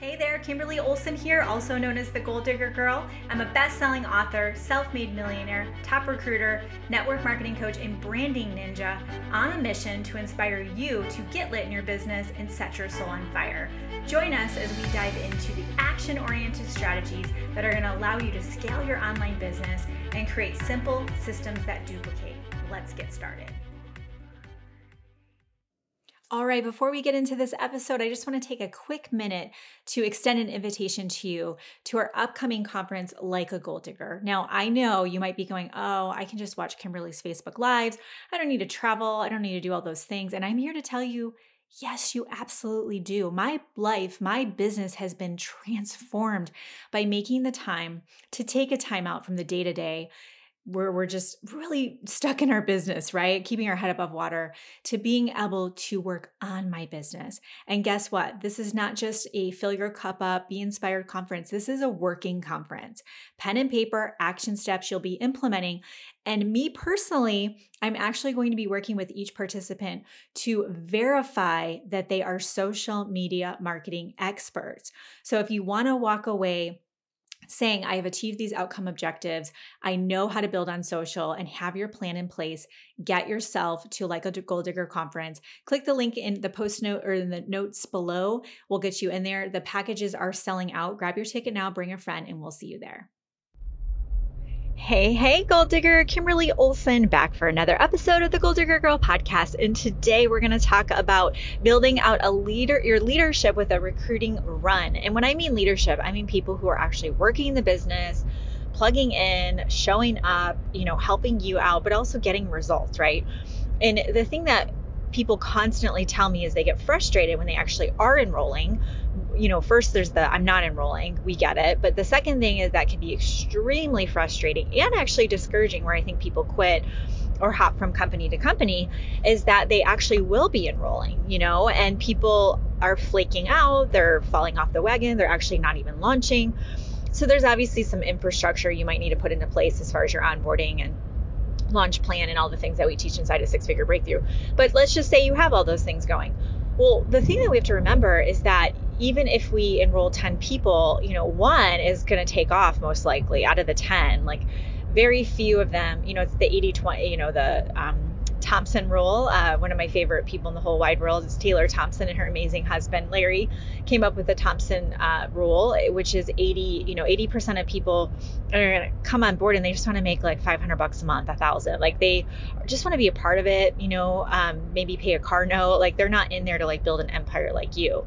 Hey there, Kimberly Olson here, also known as the Goal Digger Girl. I'm a best selling author, self made millionaire, top recruiter, network marketing coach, and branding ninja on a mission to inspire you to get lit in your business and set your soul on fire. Join us as we dive into the action oriented strategies that are going to allow you to scale your online business and create simple systems that duplicate. Let's get started. All right, before we get into this episode, I just want to take a quick minute to extend an invitation to you to our upcoming conference, Like a Goal Digger. Now, I know you might be going, Oh, I can just watch Kimberly's Facebook Lives. I don't need to travel. I don't need to do all those things. And I'm here to tell you, Yes, you absolutely do. My life, my business has been transformed by making the time to take a time out from the day to day where we're just really stuck in our business, right? Keeping our head above water to being able to work on my business. And guess what? This is not just a fill your cup up, be inspired conference. This is a working conference. Pen and paper, action steps you'll be implementing. And me personally, I'm actually going to be working with each participant to verify that they are social media marketing experts. So if you want to walk away, saying, I have achieved these outcome objectives. I know how to build on social and have your plan in place. Get yourself to like a goal digger conference. Click the link in the post note or in the notes below. We'll get you in there. The packages are selling out. Grab your ticket now, bring a friend, and we'll see you there. Hey, hey, Goal Digger, Kimberly Olson back for another episode of the Goal Digger Girl podcast. And today we're going to talk about building out a leader, your leadership with a recruiting run. And when I mean leadership, I mean people who are actually working the business, plugging in, showing up, you know, helping you out, but also getting results, right? And the thing that people constantly tell me is they get frustrated when they actually are enrolling you know, first there's the I'm not enrolling, we get it. But the second thing is that can be extremely frustrating and actually discouraging, where I think people quit or hop from company to company, is that they actually will be enrolling, you know, and people are flaking out, they're falling off the wagon, they're actually not even launching. So there's obviously some infrastructure you might need to put into place as far as your onboarding and launch plan and all the things that we teach inside a six figure breakthrough. But let's just say you have all those things going. Well, the thing that we have to remember is that even if we enroll 10 people, you know, one is going to take off most likely out of the 10. Like very few of them, you know, it's the 80 20, you know, the um, Thompson rule. Uh, one of my favorite people in the whole wide world is Taylor Thompson and her amazing husband Larry came up with the Thompson uh, rule, which is 80, you know, 80% of people are going to come on board and they just want to make like 500 bucks a month, a thousand. Like they just want to be a part of it, you know, um, maybe pay a car note. Like they're not in there to like build an empire like you.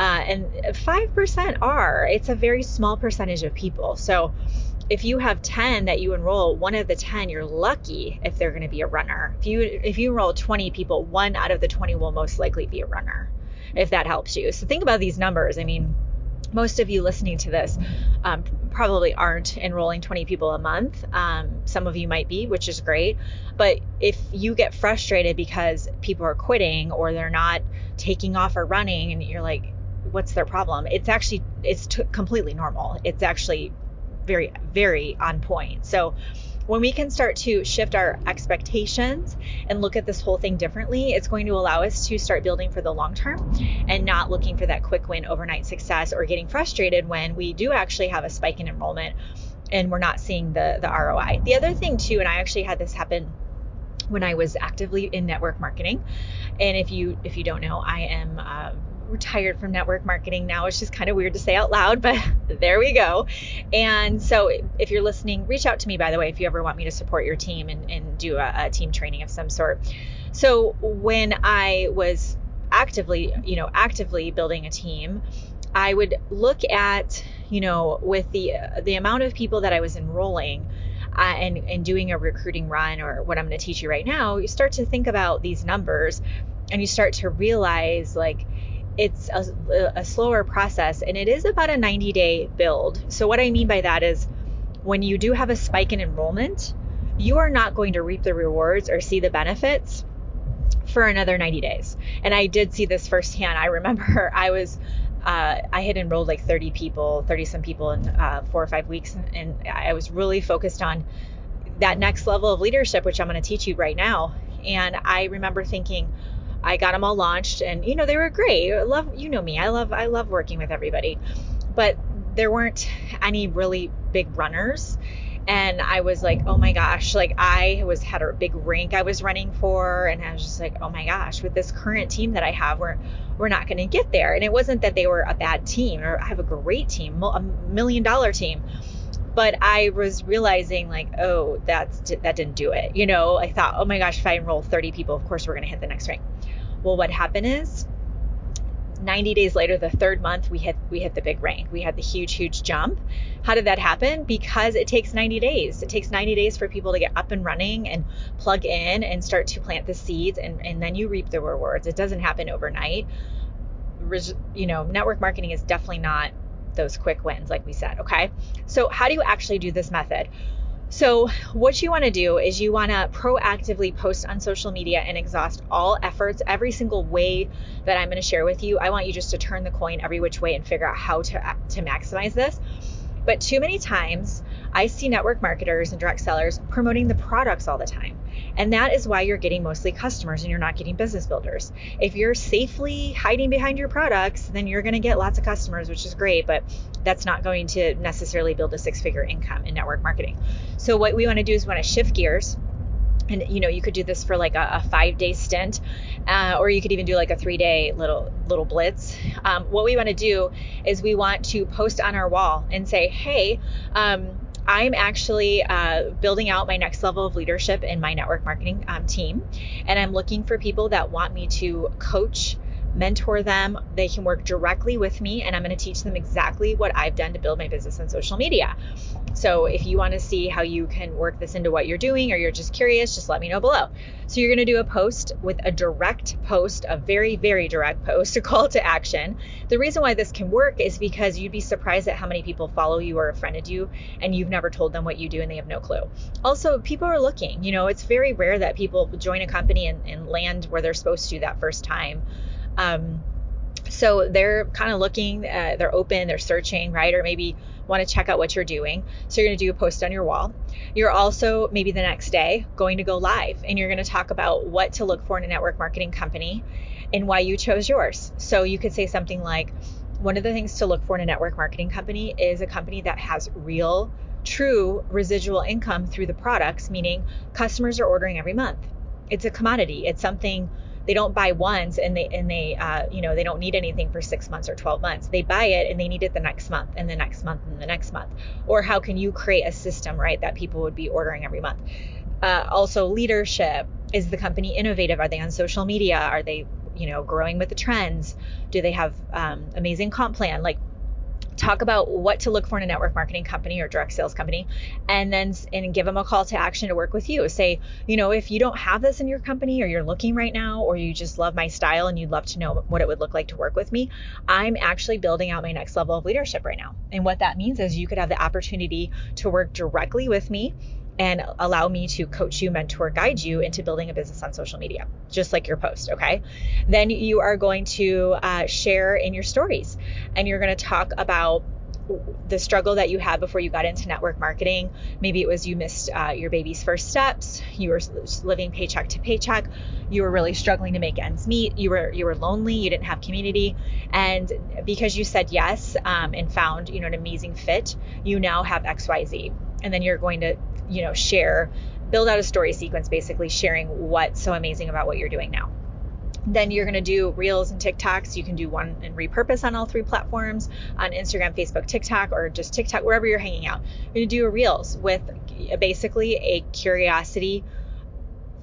Uh, and 5% are. It's a very small percentage of people. So if you have 10 that you enroll, one of the 10 you're lucky if they're going to be a runner. If you if you enroll 20 people, one out of the 20 will most likely be a runner. If that helps you. So think about these numbers. I mean, most of you listening to this um, probably aren't enrolling 20 people a month. Um, some of you might be, which is great. But if you get frustrated because people are quitting or they're not taking off or running, and you're like, what's their problem it's actually it's t- completely normal it's actually very very on point so when we can start to shift our expectations and look at this whole thing differently, it's going to allow us to start building for the long term and not looking for that quick win overnight success or getting frustrated when we do actually have a spike in enrollment and we're not seeing the the ROI. The other thing too, and I actually had this happen when I was actively in network marketing. And if you if you don't know, I am uh, retired from network marketing now. It's just kind of weird to say out loud, but there we go. And so if you're listening, reach out to me, by the way, if you ever want me to support your team and, and do a, a team training of some sort. So when I was actively, you know, actively building a team, I would look at, you know, with the the amount of people that I was enrolling, uh, and and doing a recruiting run or what I'm going to teach you right now, you start to think about these numbers, and you start to realize like it's a, a slower process and it is about a 90 day build. So, what I mean by that is when you do have a spike in enrollment, you are not going to reap the rewards or see the benefits for another 90 days. And I did see this firsthand. I remember I was uh, I had enrolled like 30 people, 30 some people in uh, four or five weeks, and I was really focused on that next level of leadership, which I'm going to teach you right now. And I remember thinking, I got them all launched and you know they were great. I love you know me. I love I love working with everybody. But there weren't any really big runners and I was like, oh my gosh, like I was had a big rank I was running for, and I was just like, oh my gosh, with this current team that I have, we're we're not going to get there. And it wasn't that they were a bad team, or I have a great team, a million dollar team, but I was realizing like, oh, that's that didn't do it. You know, I thought, oh my gosh, if I enroll 30 people, of course we're going to hit the next rank. Well, what happened is 90 days later the third month we hit we hit the big rank we had the huge huge jump. How did that happen? Because it takes 90 days. It takes 90 days for people to get up and running and plug in and start to plant the seeds and, and then you reap the rewards. It doesn't happen overnight. You know network marketing is definitely not those quick wins like we said okay? So how do you actually do this method so, what you want to do is you want to proactively post on social media and exhaust all efforts, every single way that I'm going to share with you. I want you just to turn the coin every which way and figure out how to, to maximize this. But too many times, I see network marketers and direct sellers promoting the products all the time. And that is why you're getting mostly customers and you're not getting business builders. If you're safely hiding behind your products, then you're going to get lots of customers, which is great, but that's not going to necessarily build a six figure income in network marketing. So, what we want to do is we want to shift gears and you know you could do this for like a, a five day stint uh, or you could even do like a three day little little blitz um, what we want to do is we want to post on our wall and say hey um, I'm actually uh, building out my next level of leadership in my network marketing um, team, and I'm looking for people that want me to coach mentor them. They can work directly with me, and I'm going to teach them exactly what I've done to build my business on social media. So, if you want to see how you can work this into what you're doing, or you're just curious, just let me know below. So, you're going to do a post with a direct post, a very, very direct post, a call to action. The reason why this can work is because you'd be surprised at how many people follow you or friended you, and you've never told them what you do and they have no clue. Also, people are looking. You know, it's very rare that people join a company and, and land where they're supposed to that first time. Um, so they're kind of looking, uh, they're open, they're searching, right? Or maybe want to check out what you're doing. So you're going to do a post on your wall. You're also maybe the next day going to go live and you're going to talk about what to look for in a network marketing company and why you chose yours. So you could say something like, one of the things to look for in a network marketing company is a company that has real, true residual income through the products, meaning customers are ordering every month. It's a commodity, it's something they don't buy once and they and they uh, you know they don't need anything for six months or 12 months. They buy it and they need it the next month and the next month and the next month. Or how can you create a system right that people would be ordering every month? Uh, also leadership. Is the company innovative? Are they on social media? Are they you know growing with the trends? Do they have um, amazing comp plan? Like talk about what to look for in a network marketing company or direct sales company and then and give them a call to action to work with you. Say you know if you don't have this in your company or you're looking right now or you just love my style and you'd love to know what it would look like to work with me i'm actually building out my next level of leadership right now. And what that means is you could have the opportunity to work directly with me and allow me to coach you, mentor, guide you into building a business on social media, just like your post. Okay. Then you are going to uh, share in your stories and you're going to talk about the struggle that you had before you got into network marketing. Maybe it was you missed uh, your baby's first steps. You were living paycheck to paycheck. You were really struggling to make ends meet. You were you were lonely. You didn't have community, and because you said yes um, and found you know an amazing fit, you now have X Y Z. And then you're going to you know, share, build out a story sequence, basically sharing what's so amazing about what you're doing now. Then you're going to do reels and TikToks. You can do one and repurpose on all three platforms on Instagram, Facebook, TikTok, or just TikTok, wherever you're hanging out. You're going to do a reels with basically a curiosity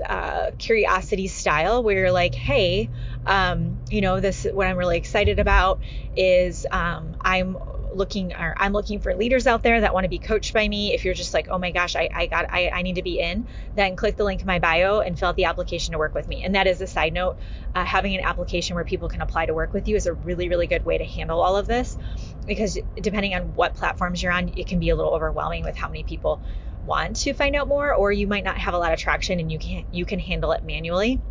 uh, curiosity style where you're like, hey, um, you know, this what I'm really excited about is um, I'm looking or I'm looking for leaders out there that want to be coached by me. If you're just like, oh my gosh, I, I got I, I need to be in, then click the link in my bio and fill out the application to work with me. And that is a side note. Uh, having an application where people can apply to work with you is a really, really good way to handle all of this because depending on what platforms you're on, it can be a little overwhelming with how many people want to find out more, or you might not have a lot of traction and you can you can handle it manually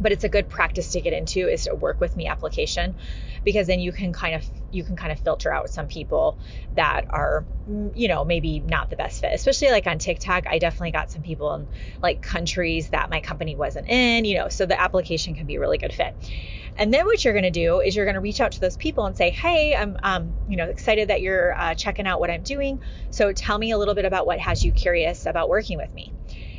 but it's a good practice to get into is to work with me application because then you can kind of you can kind of filter out some people that are you know maybe not the best fit especially like on tiktok i definitely got some people in like countries that my company wasn't in you know so the application can be a really good fit. And then what you're going to do is you're going to reach out to those people and say hey i'm um, you know excited that you're uh, checking out what i'm doing. So tell me a little bit about what has you curious about working with me.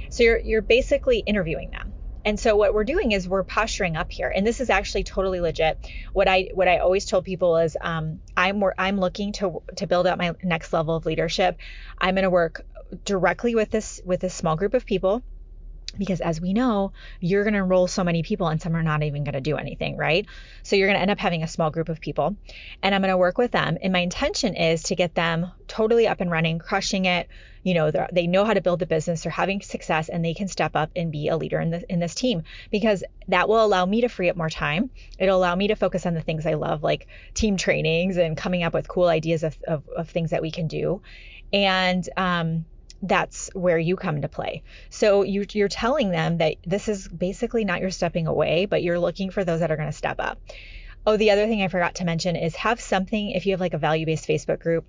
So you're you're basically interviewing them and so what we're doing is we're posturing up here, and this is actually totally legit. What I what I always told people is um, I'm I'm looking to to build up my next level of leadership. I'm going to work directly with this with this small group of people because as we know you're going to enroll so many people and some are not even going to do anything right? So you're going to end up having a small group of people and i'm going to work with them. And my intention is to get them totally up and running crushing it. You know they know how to build the business they're having success and they can step up and be a leader in this in this team because that will allow me to free up more time. It'll allow me to focus on the things i love like team trainings and coming up with cool ideas of, of, of things that we can do. And um, that's where you come to play. So you, you're telling them that this is basically not your stepping away, but you're looking for those that are going to step up. Oh, the other thing I forgot to mention is have something, if you have like a value based Facebook group,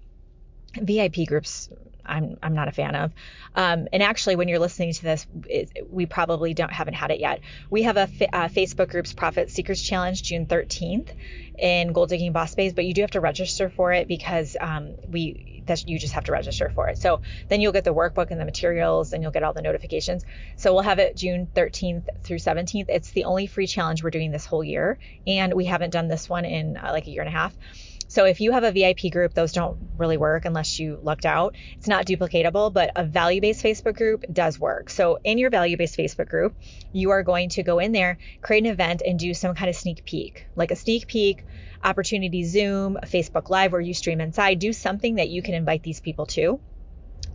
VIP groups I'm I'm not a fan of. Um, and actually, when you're listening to this, it, we probably don't haven't had it yet. We have a uh, Facebook groups Profit Secrets Challenge June 13th in Goal Digging Boss Babes, but you do have to register for it because um, we that you just have to register for it. So then you'll get the workbook and the materials, and you'll get all the notifications. So we'll have it June 13th through 17th. It's the only free challenge we're doing this whole year, and we haven't done this one in uh, like a year and a half. So if you have a VIP group, those don't really work unless you lucked out. It's not duplicatable, but a value based Facebook group does work. So in your value based Facebook group, you are going to go in there, create an event, and do some kind of sneak peek, like a sneak peek opportunity Zoom, Facebook Live where you stream inside. Do something that you can invite these people to.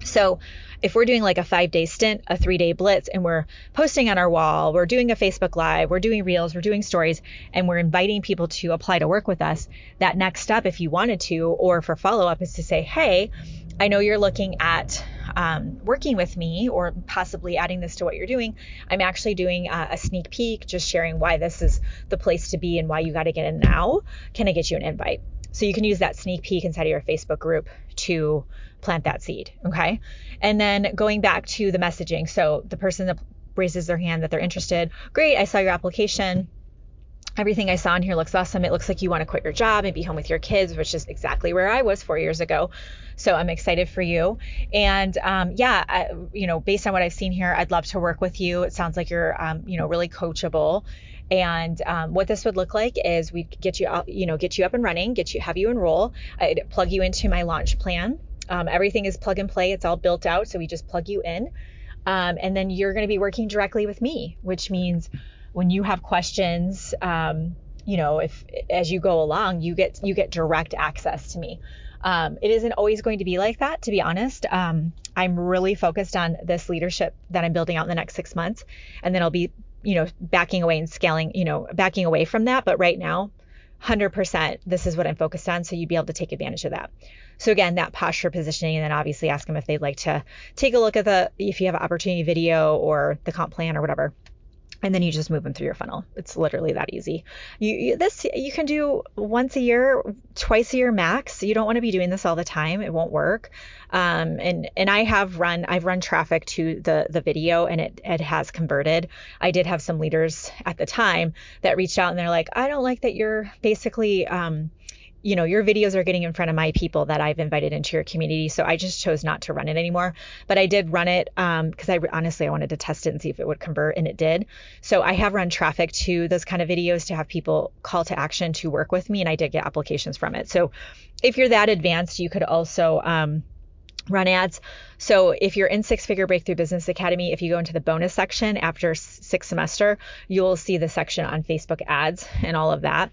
So if we're doing like a five day stint, a three day blitz, and we're posting on our wall, we're doing a Facebook Live, we're doing reels, we're doing stories, and we're inviting people to apply to work with us, that next step, if you wanted to, or for follow up, is to say, hey, I know you're looking at um, working with me or possibly adding this to what you're doing. I'm actually doing a, a sneak peek, just sharing why this is the place to be and why you got to get in now. Can I get you an invite? So you can use that sneak peek inside of your Facebook group to plant that seed. Okay. And then going back to the messaging. So the person that raises their hand that they're interested, great, I saw your application. Everything I saw in here looks awesome. It looks like you want to quit your job and be home with your kids, which is exactly where I was four years ago. So I'm excited for you. And um, yeah, I, you know, based on what I've seen here, I'd love to work with you. It sounds like you're, um, you know, really coachable. And um, what this would look like is we get you, out, you know, get you up and running, get you, have you enroll, I'd plug you into my launch plan um, everything is plug and play. It's all built out. So we just plug you in. Um, and then you're going to be working directly with me, which means when you have questions, um, you know, if as you go along, you get you get direct access to me. Um, it isn't always going to be like that, to be honest. Um, I'm really focused on this leadership that I'm building out in the next six months, and then I'll be, you know, backing away and scaling, you know, backing away from that. But right now, 100%, this is what I'm focused on. So you'd be able to take advantage of that. So again, that posture positioning, and then obviously ask them if they'd like to take a look at the, if you have an opportunity video or the comp plan or whatever and then you just move them through your funnel. It's literally that easy. You, you, this you can do once a year, twice a year max. You don't want to be doing this all the time. It won't work. Um, and and I have run I've run traffic to the the video and it it has converted. I did have some leaders at the time that reached out and they're like, I don't like that you're basically um, you know, your videos are getting in front of my people that I've invited into your community. So I just chose not to run it anymore. But I did run it because um, I honestly I wanted to test it and see if it would convert, and it did. So I have run traffic to those kind of videos to have people call to action to work with me, and I did get applications from it. So if you're that advanced, you could also um, run ads. So if you're in Six Figure Breakthrough Business Academy, if you go into the bonus section after sixth semester, you'll see the section on Facebook ads and all of that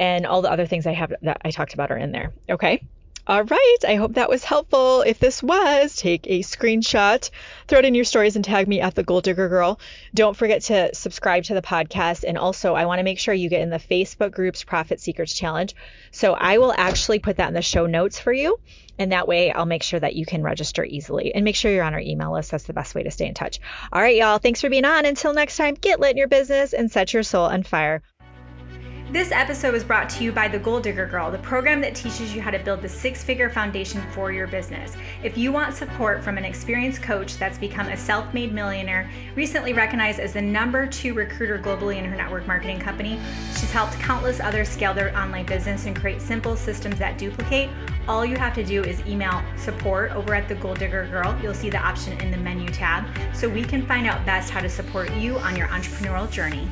and all the other things I have that I talked about are in there. Okay. All right. I hope that was helpful. If this was, take a screenshot, throw it in your stories, and tag me at the Goal Digger Girl. Don't forget to subscribe to the podcast. And also, I want to make sure you get in the Facebook groups Profit Secrets Challenge. So I will actually put that in the show notes for you. And that way, I'll make sure that you can register easily and make sure you're on our email list. That's the best way to stay in touch. All right, y'all. Thanks for being on. Until next time, get lit in your business and set your soul on fire. This episode was brought to you by The Goal Digger Girl, the program that teaches you how to build the six figure foundation for your business. If you want support from an experienced coach that's become a self made millionaire, recently recognized as the number two recruiter globally in her network marketing company, she's helped countless others scale their online business and create simple systems that duplicate. All you have to do is email support over at The Goal Digger Girl. You'll see the option in the menu tab so we can find out best how to support you on your entrepreneurial journey.